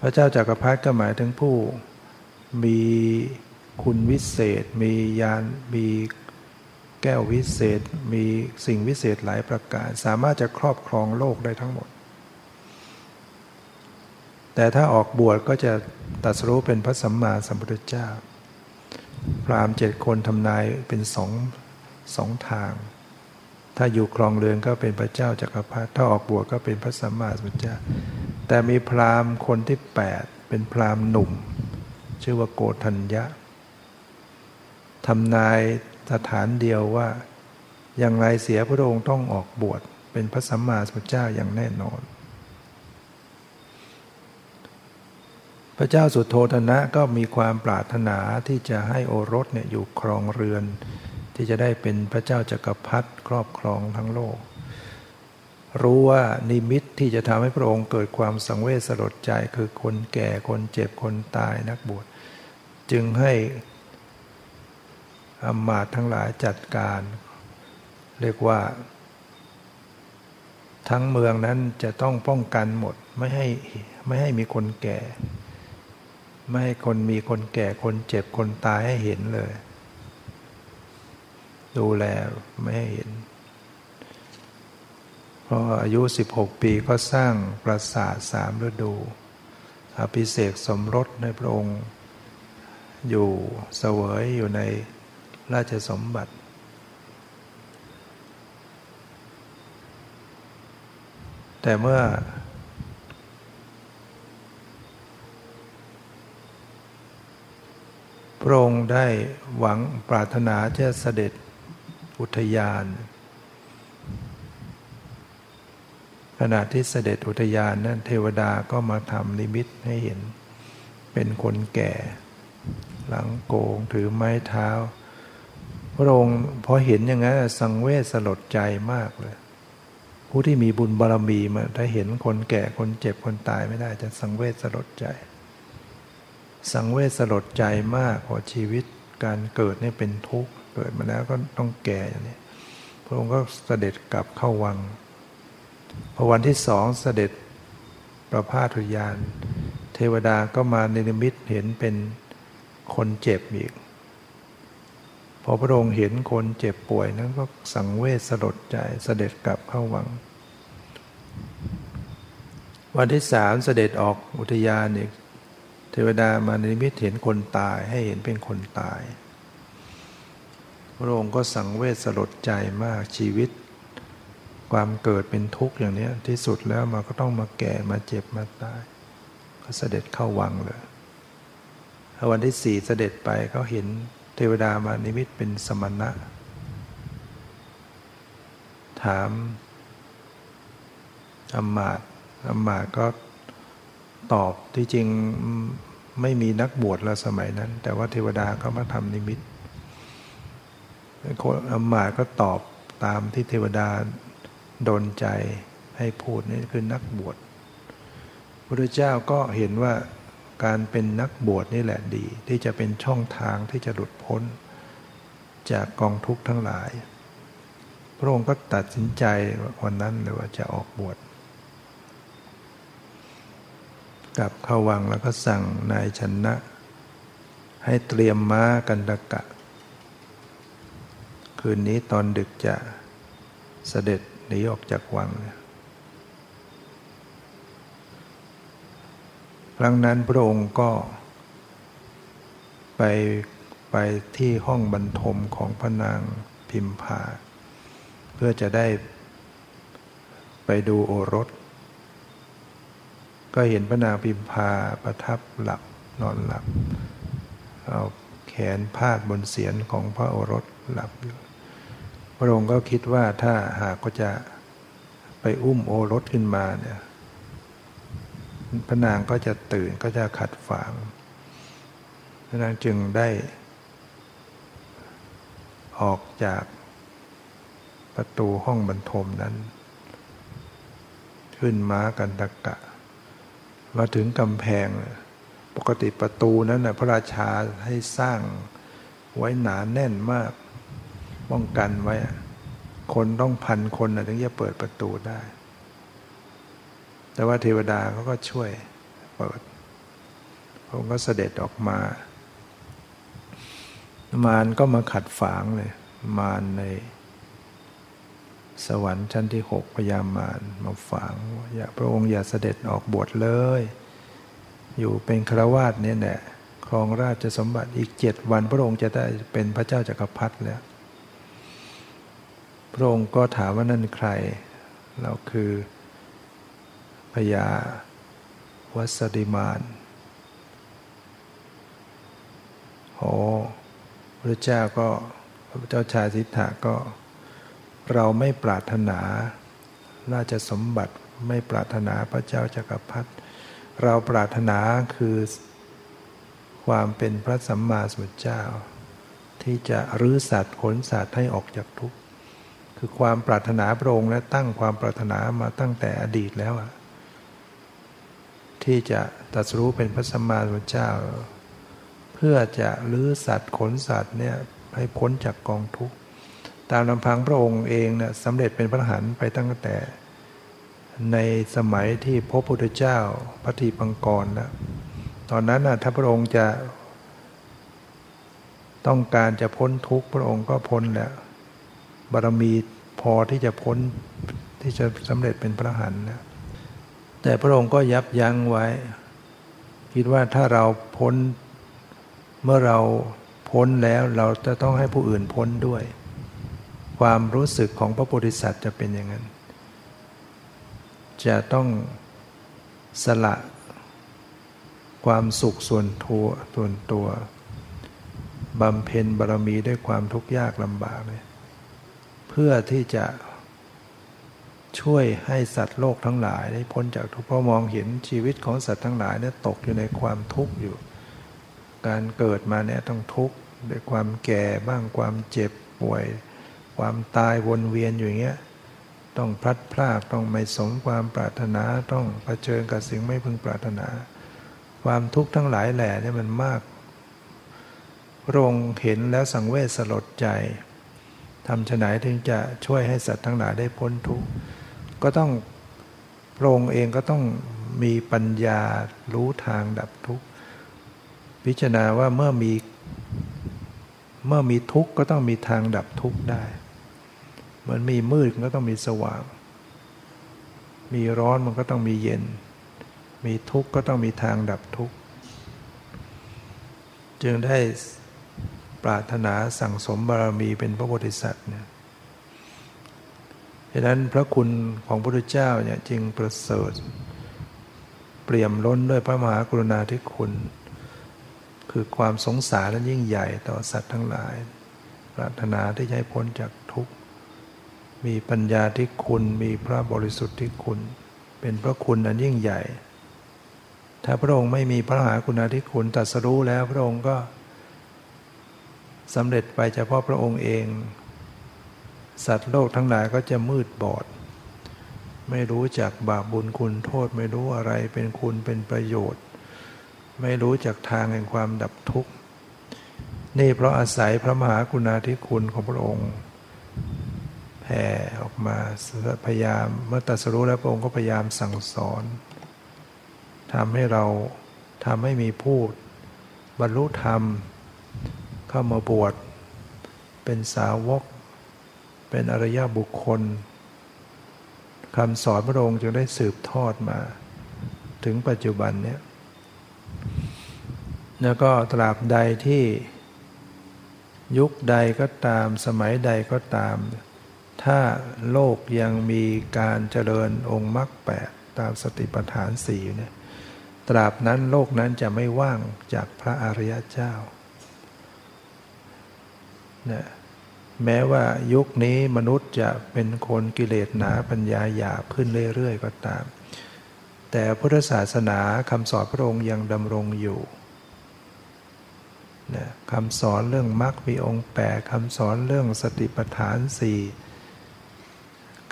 พระเจ้าจักรพรรดิก็หมายถึงผู้มี คุณวิเศษ มียานมีแก้ววิเศษ มีสิ่งวิเศษหลายประการสามารถจะครอบครองโลกได้ทั้งหมด แต่ถ้าออกบวชก็จะตัดสู้เป็นพระสัมมาสัมพุทธเจ้า พรามเจ็ดคนทำนายเป็นสองสองทาง ถ้าอยู่ครองเรือนก็เป็นพระเจ้าจักรพรรดิถ้าออกบวชก็เป็นพระสัมมาสัมพุทธเจ้า แต่มีพรามคนที่แปดเป็นพรามหนุ่ม ชื่อว่าโกธัญญะ ทำนายสถานเดียวว่า อย่างไรเสียพระองค์ต้องออกบวชเป็นพระสัมมาสัมพุทธเจ้าอย่างแน่นอน พระเจ้าสุโธธนะก็มีความปรารถนาที่จะให้โอรสเนี่ยอยู่ครองเรือน ที่จะได้เป็นพระเจ้าจักรพรรดิครอบครองทั้งโลก รู้ว่านิมิตที่จะทำให้พระองค์เกิดความสังเวชสลดใจคือคนแก่คนเจ็บคนตายนักบวชจึงให้ อมาตทั้งหลายจัดการ เรียกว่า ทั้งเมืองนั้นจะต้องป้องกันหมดไม่ให้ไม่ให้มีคนแก่ ไม่ให้คนมีคนแก่คนเจ็บคนตายให้เห็นเลย ดูแลไม่ให้เห็นพออายุ 16 ปีก็สร้างปราสาทสามฤดู อภิเษกสมรสในพระองค์ อยู่เสวยอยู่ใน ราชสมบัติ แต่เมื่อ พระองค์ได้หวังปรารถนาจะเสด็จอุทยาน ขณะที่เสด็จอุทยานนั้นเทวดาก็มาทำนิมิตให้เห็นเป็นคนแก่ หลังโกงถือไม้เท้า พระองค์พอเห็นอย่างนั้นสังเวชสลดใจมากเลย ผู้ที่มีบุญบารรมีมาถ้าเห็นคนแก่คนเจ็บคนตายไม่ได้จะสังเวชสลดใจ สังเวชสลดใจมากพอชีวิตการเกิดนี่เป็นทุกข์เกิดมาแล้วก็ต้องแก่อย่างนี้พระองค์ก็เสด็จกลับเข้าวังพอวันที่สองเสด็จประพาสุยาน เทวดาก็มาในนิมิตเห็นเป็นคนเจ็บอีก พอพระองค์เห็นคนเจ็บป่วยนั้นก็สังเวชสลดใจเสด็จกลับเข้าวัง วันที่สามเสด็จออกอุทยานอีกเทวดามานนิมิตเห็นคนตายให้เห็นเป็นคนตาย พระองค์ก็สังเวชสลดใจมากชีวิต ความเกิดเป็นทุกข์อย่างนี้ที่สุดแล้วมันก็ต้องมาแก่มาเจ็บมาตาย ก็เสด็จเข้าวังเลยวันที่สี่เสด็จไปเขาเห็น เทวดามานิมิตเป็นสมณะ ถามอมมาตอมมาตก็ตอบที่จริงไม่มีนักบวชแล้วสมัยนั้น แต่ว่าเทวดาเขามาทำนิมิตอมมาตก็ตอบตามที่เทวดาดนใจให้พูดนี่คือนักบวชพระเจ้าก็เห็นว่า การเป็นนักบวชนี่แหละดี ที่จะเป็นช่องทางที่จะหลุดพ้น จากกองทุกข์ทั้งหลาย พระองค์ก็ตัดสินใจวันนั้นเลยว่าจะออกบวชกลับเข้าวังแล้วก็สั่งนายชนะ ให้เตรียมม้ากันดกะ คืนนี้ตอนดึกจะเสด็จหนีออกจากวัง ครั้งนั้นพระองค์ก็ไปไปที่ห้องบรรทมของพระนางพิมพา เพื่อจะได้ไปดูโอรส ก็เห็นพระนางพิมพาประทับหลับนอนหลับ เอาแขนพาดบนเสียนของพระโอรสหลับอยู่พระองค์ก็คิดว่าถ้าหากก็จะไปอุ้มโอรสขึ้นมาเนี่ย พระนางก็จะตื่นก็จะขัดฝางพระนางจึงได้ ออกจากประตูห้องบรรทมนั้น ขึ้นม้ากันตะกะ มาถึงกำแพง ปกติประตูนั้นนะพระราชาให้สร้างไว้หนาแน่นมาก ป้องกันไว้ คนต้องพันคนถึงจะเปิดประตูได้ แต่ว่าเทวดาเขาก็ช่วยเปิดพระองค์ก็เสด็จออกมา มารก็มาขัดฝางเลย มารใน สวรรค์ชั้นที่หกพยามารมาฝังอย่าพระองค์อย่าเสด็จออกบวชเลย อยู่เป็นครวาสเนี่ยแหละครองราชสมบัติอีกเจ็ดวัน พระองค์จะได้เป็นพระเจ้าจากักรพรรดิแล้ว พระองค์ก็ถามว่านั่นใคร เราคือ พญาวัสดิมานโอ้พระเจ้าก็พระเจ้าชายสิทธะก็ เราไม่ปรารถนาราชสมบัติไม่ปรารถนาพระเจ้าจักรพรรดิเราปรารถนาคือความเป็นพระสัมมาสัมพุทธเจ้า ที่จะรื้อสัตว์ขนสัตว์ให้ออกจากทุกข์คือความปรารถนาพระองค์และตั้งความปรารถนามาตั้งแต่อดีตแล้วอะ ที่จะตัสรู้เป็นพระสัมมาสัมพุทธเจ้า เพื่อจะลื้อสัตว์ขนสัตว์เนี่ยให้พ้นจากกองทุกข์ตามลำพังพระองค์เองเนี่ยสำเร็จเป็นพระหันไปตั้งแต่ในสมัยที่พระพุทธเจ้าพระทีปังกรแล้วตอนนั้นนะถ้าพระองค์จะ ต้องการจะพ้นทุกข์พระองค์ก็พ้นแล้วบารมีพอที่จะพ้นที่จะสำเร็จเป็นพระหันนะ แต่พระองค์ก็ยับยั้งไว้ คิดว่าถ้าเราพ้นเมื่อเราพ้นแล้วเราจะต้องให้ผู้อื่นพ้นด้วย ความรู้สึกของพระโพธิสัตว์จะเป็นอย่างนั้น จะต้องสละความสุขส่วนทัวส่วนตัวบำเพ็ญบารมีด้วยความทุกข์ยากลำบากเลยเพื่อที่จะ ช่วยให้สัตว์โลกทั้งหลายได้พ้นจากทุกข์เพราะมองเห็นชีวิตของสัตว์ทั้งหลายเนี่ยตกอยู่ในความทุกข์อยู่ การเกิดมาเนี่ยต้องทุกข์ด้วยความแก่บ้างความเจ็บป่วย ความตายวนเวียนอยู่อย่างเงี้ยต้องพลัดพรากต้องไม่สมความปรารถนาต้องเผชิญกับสิ่งไม่พึงปรารถนา ความทุกข์ทั้งหลายแหล่เนี่ยมันมากพระองค์เห็นแล้วสังเวชสลดใจทำฉไหนถึงจะช่วยให้สัตว์ทั้งหลายได้พ้นทุกข์ ก็ต้องพระองค์เองก็ต้องมีปัญญารู้ทางดับทุกข์ พิจารณาว่าเมื่อมีเมื่อมีทุกข์ก็ต้องมีทางดับทุกข์ได้ เหมือนมีมืดก็ต้องมีสว่าง มีร้อนมันก็ต้องมีเย็น มีทุกข์ก็ต้องมีทางดับทุกข์ จึงได้ปรารถนาสั่งสมบารมีเป็นพระโพธิสัตว์เนี่ย ดังนั้นพระคุณของพระพุทธเจ้าเนี่ยจึงประเสริฐ เปี่ยมล้นด้วยพระมหากรุณาธิคุณ คือความสงสารและยิ่งใหญ่ต่อสัตว์ทั้งหลาย ปรารถนาที่จะให้พ้นจากทุกข์ มีปัญญาที่คุณมีพระบริสุทธิ์ที่คุณ เป็นพระคุณอันยิ่งใหญ่ ถ้าพระองค์ไม่มีพระมหากรุณาธิคุณตรัสรู้แล้วพระองค์ก็สำเร็จไปเฉพาะพระองค์เอง สัตว์โลกทั้งหลายก็จะมืดบอด ไม่รู้จักบาปบุญคุณโทษไม่รู้อะไรเป็นคุณเป็นประโยชน์ ไม่รู้จักทางแห่งความดับทุกข์ นี่เพราะอาศัยพระมหากรุณาธิคุณของพระองค์แผ่ออกมาพยายามเมื่อตรัสรู้แล้วพระองค์ก็พยายามสั่งสอนทำให้เราทำให้มีพูดบรรลุธรรม เข้ามาบวชเป็นสาวก เป็นอริยบุคคลคำสอนพระองค์จึงได้สืบทอดมา ถึงปัจจุบันเนี้ยแล้วก็ตราบใดที่ยุคใดก็ตามสมัยใดก็ตาม ถ้าโลกยังมีการเจริญองค์มรรคแปดตามสติปัฏฐานสี่เนี่ยตราบนั้นโลกนั้นจะไม่ว่างจากพระอริยเจ้านะ แม้ว่ายุคนี้มนุษย์จะเป็นคนกิเลสหนาปัญญาหยาบขึ้นเรื่อยๆ ก็ตาม แต่พุทธศาสนาคำสอนพระองค์ยังดำรงอยู่นะคำสอนเรื่องมรรคมีองค์แปดคำสอนเรื่องสติปัฏฐานสี่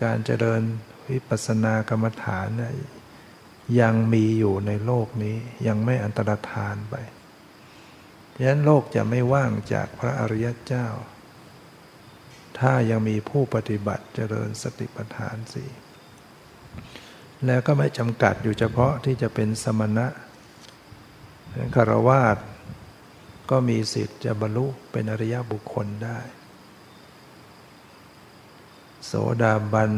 การเจริญวิปัสสนากรรมฐานนะยังมีอยู่ในโลกนี้ยังไม่อันตรธานไปฉะนั้นโลกจะไม่ว่างจากพระอริยเจ้า ถ้ายังมีผู้ปฏิบัติเจริญสติปัฏฐานสี่แล้วก็ไม่จำกัดอยู่เฉพาะที่จะเป็นสมณะคารวาสก็มีสิทธิ์จะบรรลุเป็นอริยบุคคลได้ โสดาบัน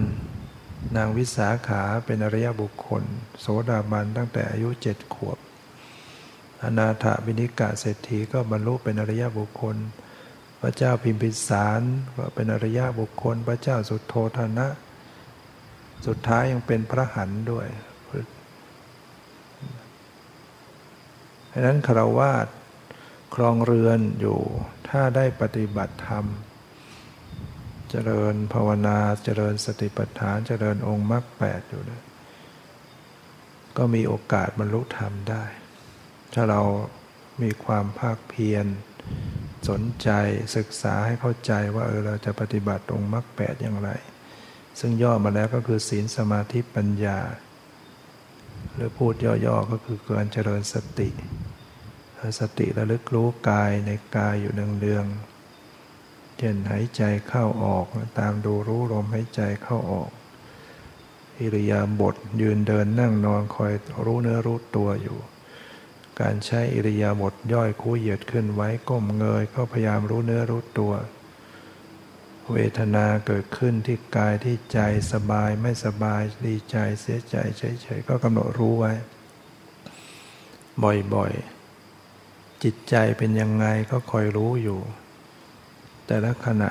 นางวิสาขาเป็นอริยบุคคล โสดาบันตั้งแต่อายุเจ็ดขวบ อนาถบินิกาเศรษฐีก็บรรลุเป็นอริยบุคคล พระเจ้าพิมพิสารก็เป็นอริยบุคคล พระเจ้าสุโทธนะ สุดท้ายยังเป็นพระหันด้วยดังนั้นคารวาสครองเรือนอยู่ถ้าได้ปฏิบัติธรรม เจริญภาวนาเจริญสติปัฏฐานเจริญองค์มรรคแปดอยู่นะก็มีโอกาสบรรลุธรรมได้ ถ้าเรามีความภาคเพียร สนใจศึกษาให้เข้าใจว่าเออเราจะปฏิบัติตรงมรรคแปดอย่างไร ซึ่งย่อมาแล้วก็คือศีลสมาธิปัญญา หรือพูดย่อๆก็คือการเจริญสติสติระลึกรู้กายในกายอยู่เนืองๆเช่นหายใจเข้าออกตามดูรู้ลมหายใจเข้าออก อิริยาบถยืนเดินนั่งนอนคอยรู้เนื้อรู้ตัวอยู่ การใช้อิริยาบถย่อยคู่เหยียดขึ้นไว้ก้มเงยก็พยายามรู้เนื้อรู้ตัว เวทนาเกิดขึ้นที่กายที่ใจสบายไม่สบายดีใจเสียใจเฉยๆก็กำหนดรู้ไว้ บ่อยๆ จิตใจเป็นยังไงก็คอยรู้อยู่ แต่ละขณะ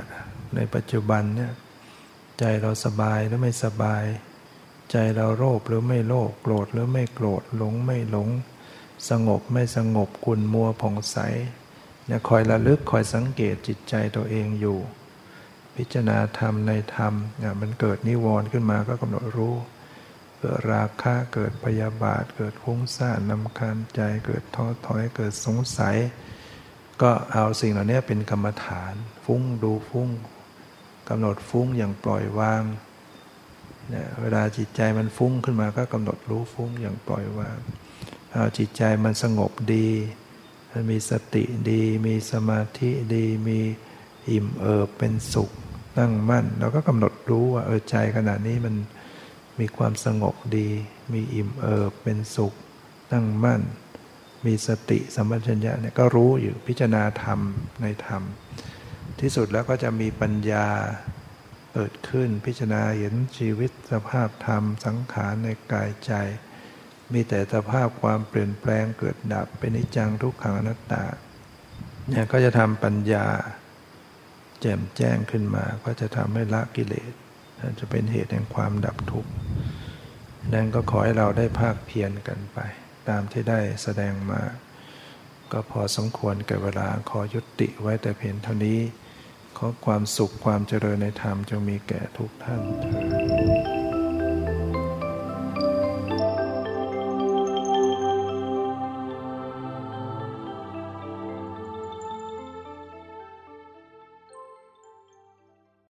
ในปัจจุบันเนี่ยใจเราสบายหรือไม่สบาย ใจเราโลภหรือไม่โลภโกรธหรือไม่โกรธหลงไม่หลง สงบไม่สงบกุนมัวผ่องใสเนี่ยคอยระลึกคอยสังเกตจิตใจตัวเองอยู่ พิจารณาธรรมในธรรมเนี่ยมันเกิดนิวรณ์ขึ้นมาก็กำหนดรู้ เกิดราคะเกิดพยาบาท เกิดฟุ้งซ่านนำคาญใจเกิดท้อถอยเกิดสงสัย ก็เอาสิ่งเหล่านี้เป็นกรรมฐาน ฟุ้งดูฟุ้งกำหนดฟุ้งอย่างปล่อยวางเนี่ยเวลาจิตใจมันฟุ้งขึ้นมาก็กำหนดรู้ฟุ้งอย่างปล่อยวาง จิตใจมันสงบดี มีสติดี มีสมาธิดี มีอิ่มเอิบเป็นสุขตั้งมั่น เราก็กำหนดรู้ว่าเออใจขณะนี้มันมีความสงบดี มีอิ่มเอิบเป็นสุข ตั้งมั่น มีสติสัมปชัญญะเนี่ยก็รู้อยู่พิจารณาธรรมในธรรม ที่สุดแล้วก็จะมีปัญญาเกิดขึ้นพิจารณาเห็นชีวิตสภาพธรรมสังขารในกายใจ มีแต่สภาพความเปลี่ยนแปลงเกิดดับเป็นนิจังทุกขังอนัตตาเนี่ยก็จะทำปัญญา แจ่มแจ้งขึ้นมาก็จะทำให้ละกิเลสจะเป็นเหตุแห่งความดับทุกข์ดังก็ขอให้เราได้ภาคเพียรกันไป ตามที่ได้แสดงมา ก็พอสมควรแก่เวลาขอยุติไว้แต่เพียงเท่านี้ ขอความสุขความเจริญในธรรมจงมีแก่ทุกท่านเถิด